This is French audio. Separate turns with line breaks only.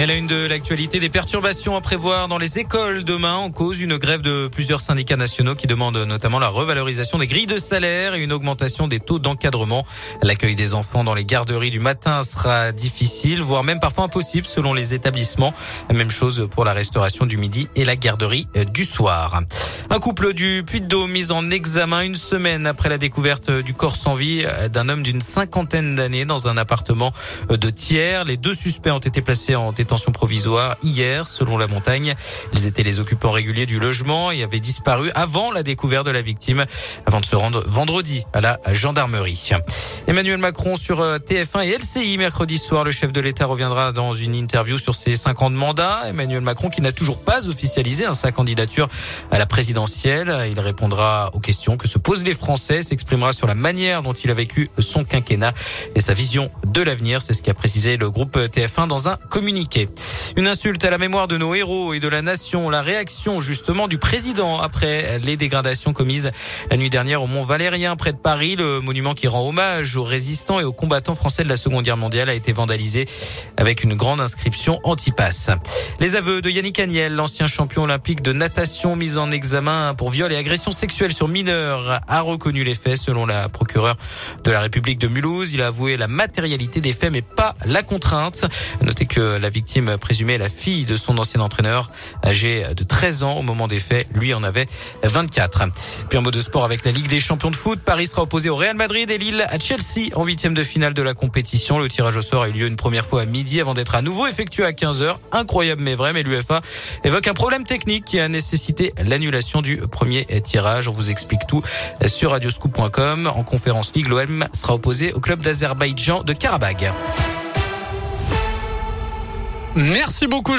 Et la une de l'actualité, des perturbations à prévoir dans les écoles demain en cause une grève de plusieurs syndicats nationaux qui demandent notamment la revalorisation des grilles de salaire et une augmentation des taux d'encadrement. L'accueil des enfants dans les garderies du matin sera difficile, voire même parfois impossible selon les établissements. Même chose pour la restauration du midi et la garderie du soir. Un couple du Puy-de-Dôme mis en examen une semaine après la découverte du corps sans vie d'un homme d'une cinquantaine d'années dans un appartement de tiers. Les deux suspects ont été placés en détention détention provisoire hier, selon la montagne. Ils étaient les occupants réguliers du logement et avaient disparu avant la découverte de la victime, avant de se rendre vendredi à la gendarmerie. Emmanuel Macron sur euh, TF1 et LCI mercredi soir. Le chef de l'État reviendra dans une interview sur ses cinq ans de mandat. Emmanuel Macron qui n'a toujours pas officialisé sa candidature à la présidentielle. Il répondra aux questions que se posent les Français, s'exprimera sur la manière dont il a vécu son quinquennat et sa vision de l'avenir. C'est ce qu'a précisé le groupe TF1 dans un communiqué. Une insulte à la mémoire de nos héros et de la nation. La réaction justement du président après les dégradations commises la nuit dernière au Mont Valérien près de Paris. Le monument qui rend hommage aux résistants et aux combattants français de la Seconde Guerre mondiale a été vandalisé avec une grande inscription anti-pass. Les aveux de Yannick Agnel, l'ancien champion olympique de natation mis en examen pour viol et agression sexuelle sur mineurs, a reconnu les faits selon la procureure de la République de Mulhouse. Il a avoué la matérialité des faits mais pas la contrainte. Notez que la victime présumée la fille de son ancien entraîneur, âgée de 13 ans au moment des faits. Lui en avait 24. Puis en mode de sport avec la Ligue des champions de foot, Paris sera opposé au Real Madrid et Lille à Chelsea en huitième de finale de la compétition. Le tirage au sort a eu lieu une première fois à midi avant d'être à nouveau effectué à 15h. Incroyable mais vrai, mais l'UFA évoque un problème technique qui a nécessité l'annulation du premier tirage. On vous explique tout sur radioscoop.com. En conférence Ligue, l'OM sera opposé au club d'Azerbaïdjan de Karabagh.
Merci beaucoup.